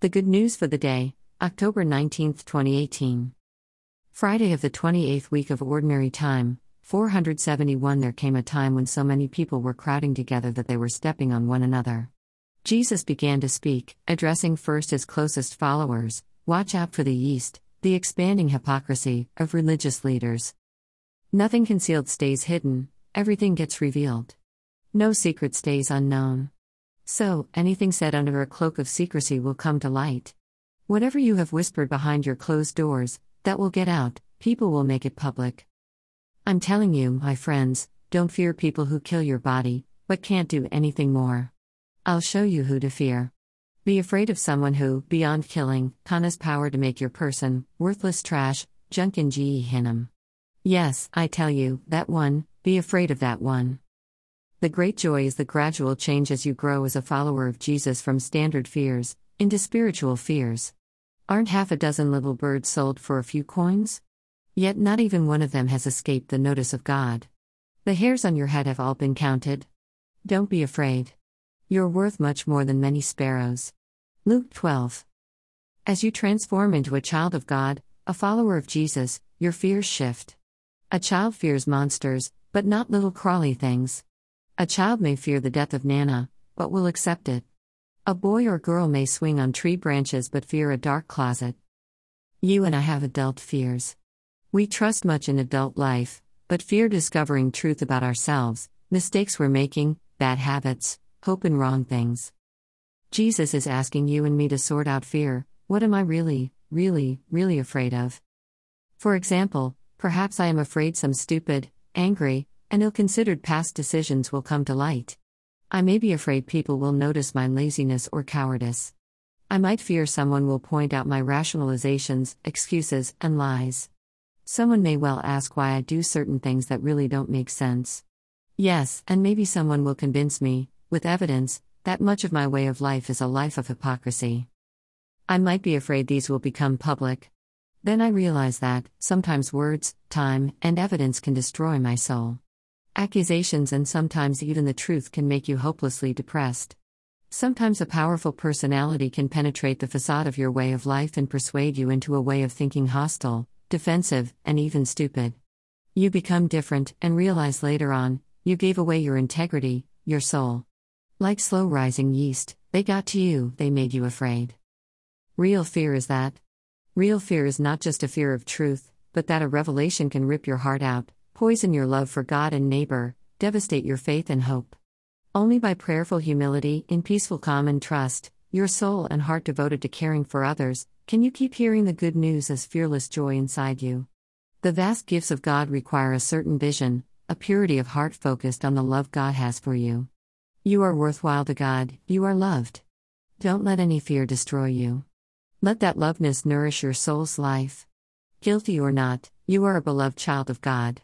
The good news for the day, October 19, 2018. Friday of the 28th week of Ordinary Time, 471 There came a time when so many people were crowding together that they were stepping on one another. Jesus began to speak, addressing first his closest followers Watch out for the yeast, the expanding hypocrisy, of religious leaders. Nothing concealed stays hidden, everything gets revealed. No secret stays unknown. So, anything said under a cloak of secrecy will come to light. Whatever you have whispered behind your closed doors, that will get out, people will make it public. I'm telling you, my friends, don't fear people who kill your body, but can't do anything more. I'll show you who to fear. Be afraid of someone who, beyond killing, has power to make your person worthless trash, junk in ge hinnom. Yes, I tell you, that one, be afraid of that one. The great joy is the gradual change as you grow as a follower of Jesus from standard fears into spiritual fears. Aren't half a dozen little birds sold for a few coins? Yet not even one of them has escaped the notice of God. The hairs on your head have all been counted. Don't be afraid. You're worth much more than many sparrows. Luke 12. As you transform into a child of God, a follower of Jesus, your fears shift. A child fears monsters, but not little crawly things. A child may fear the death of Nana, but will accept it. A boy or girl may swing on tree branches but fear a dark closet. You and I have adult fears. We trust much in adult life, but fear discovering truth about ourselves, mistakes we're making, bad habits, hope in wrong things. Jesus is asking you and me to sort out fear what am I really, really, really afraid of? For example, perhaps I am afraid some stupid, angry, and ill considered past decisions will come to light. I may be afraid people will notice my laziness or cowardice. I might fear someone will point out my rationalizations, excuses, and lies. Someone may well ask why I do certain things that really don't make sense. Yes, and maybe someone will convince me, with evidence, that much of my way of life is a life of hypocrisy. I might be afraid these will become public. Then I realize that, sometimes words, time, and evidence can destroy my soul. Accusations and sometimes even the truth can make you hopelessly depressed. Sometimes a powerful personality can penetrate the facade of your way of life and persuade you into a way of thinking hostile, defensive, and even stupid. You become different and realize later on, you gave away your integrity, your soul. Like slow rising yeast, they got to you, they made you afraid. Real fear is that. Real fear is not just a fear of truth, but that a revelation can rip your heart out, poison your love for God and neighbor, devastate your faith and hope. Only by prayerful humility, in peaceful calm and trust, your soul and heart devoted to caring for others, can you keep hearing the good news as fearless joy inside you. The vast gifts of God require a certain vision, a purity of heart focused on the love God has for you. You are worthwhile to God, you are loved. Don't let any fear destroy you. Let that loveness nourish your soul's life. Guilty or not, you are a beloved child of God.